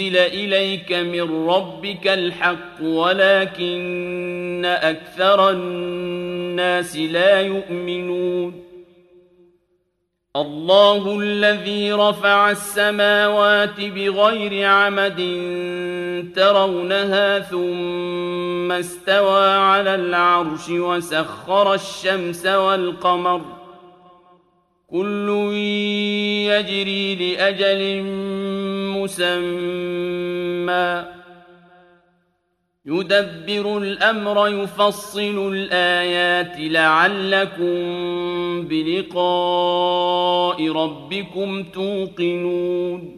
إليك من ربك الحق ولكن أكثر الناس لا يؤمنون. الله الذي رفع السماوات بغير عمد ترونها ثم استوى على العرش وسخر الشمس والقمر. كل يجري لأجل مسمى. يدبر الأمر يفصل الآيات لعلكم بلقاء ربكم توقنون.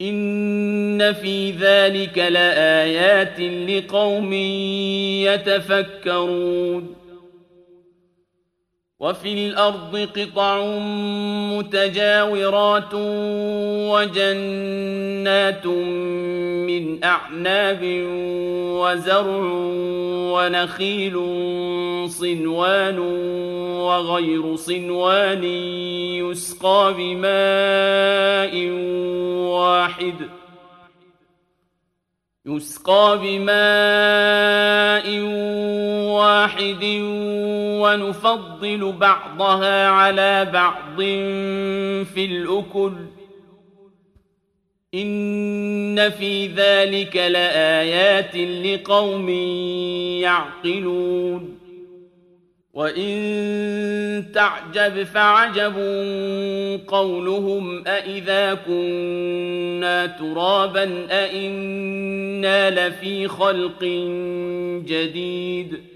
إن في ذلك لآيات لقوم يتفكرون وفي الأرض قطع متجاورات وجنات من أعناب وزرع ونخيل صنوان وغير صنوان يسقى بماء واحد يسقى بماء واحد ونفضل بعضها على بعض في الأكل إن في ذلك لآيات لقوم يعقلون وإن تعجب فعجب قولهم أإذا كنا ترابا أإنا لفي خلق جديد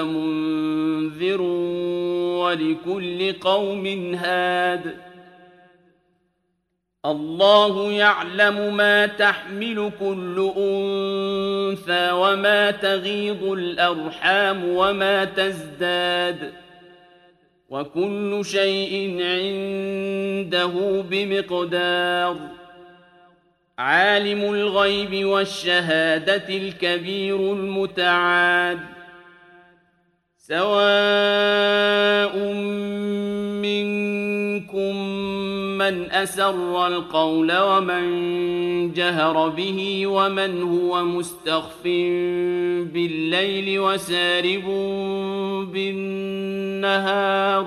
أنت منذر ولكل قوم هاد. الله يعلم ما تحمل كل أنثى وما تغيض الأرحام وما تزداد. وكل شيء عنده بمقدار. عالم الغيب والشهادة الكبير المتعاد سواء منكم من أسر القول ومن جهر به ومن هو مستخف بالليل وسارب بالنهار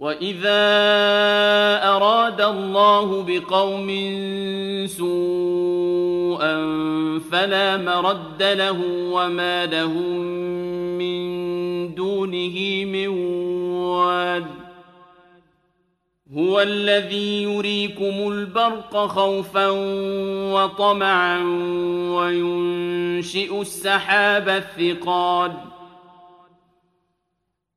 وإذا أراد الله بقوم سوءا فلا مرد له وما لهم من دونه من واد هو الذي يريكم البرق خوفا وطمعا وينشئ السحاب الثقال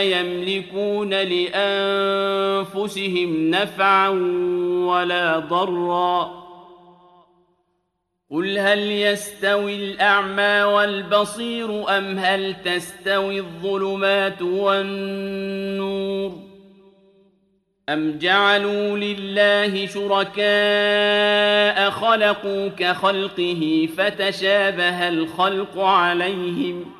لا يملكون لأنفسهم نفعا ولا ضرا. قل هل يستوي الأعمى والبصير أم هل تستوي الظلمات والنور؟ أم جعلوا لله شركاء خلقوا كخلقه فتشابه الخلق عليهم ۖ؟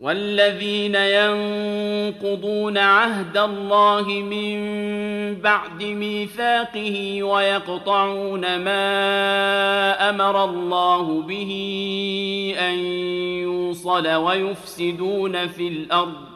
والذين ينقضون عهد الله من بعد ميثاقه ويقطعون ما أمر الله به أن يوصل ويفسدون في الأرض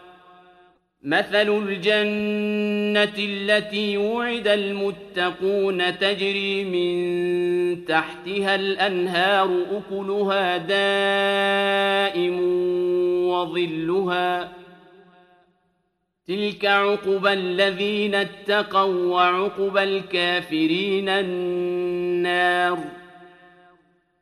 مثل الجنة التي وعد المتقون تجري من تحتها الأنهار أكلها دائم وظلها تلك عقبى الذين اتقوا وعقبى الكافرين النار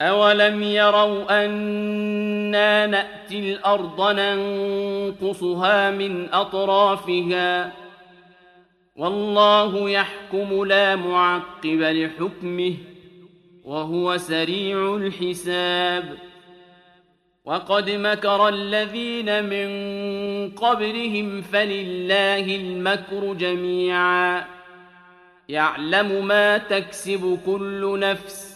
أولم يروا أنا نأتي الأرض ننقصها من أطرافها والله يحكم لا معقب لحكمه وهو سريع الحساب وقد مكر الذين من قبلهم فلله المكر جميعا يعلم ما تكسب كل نفس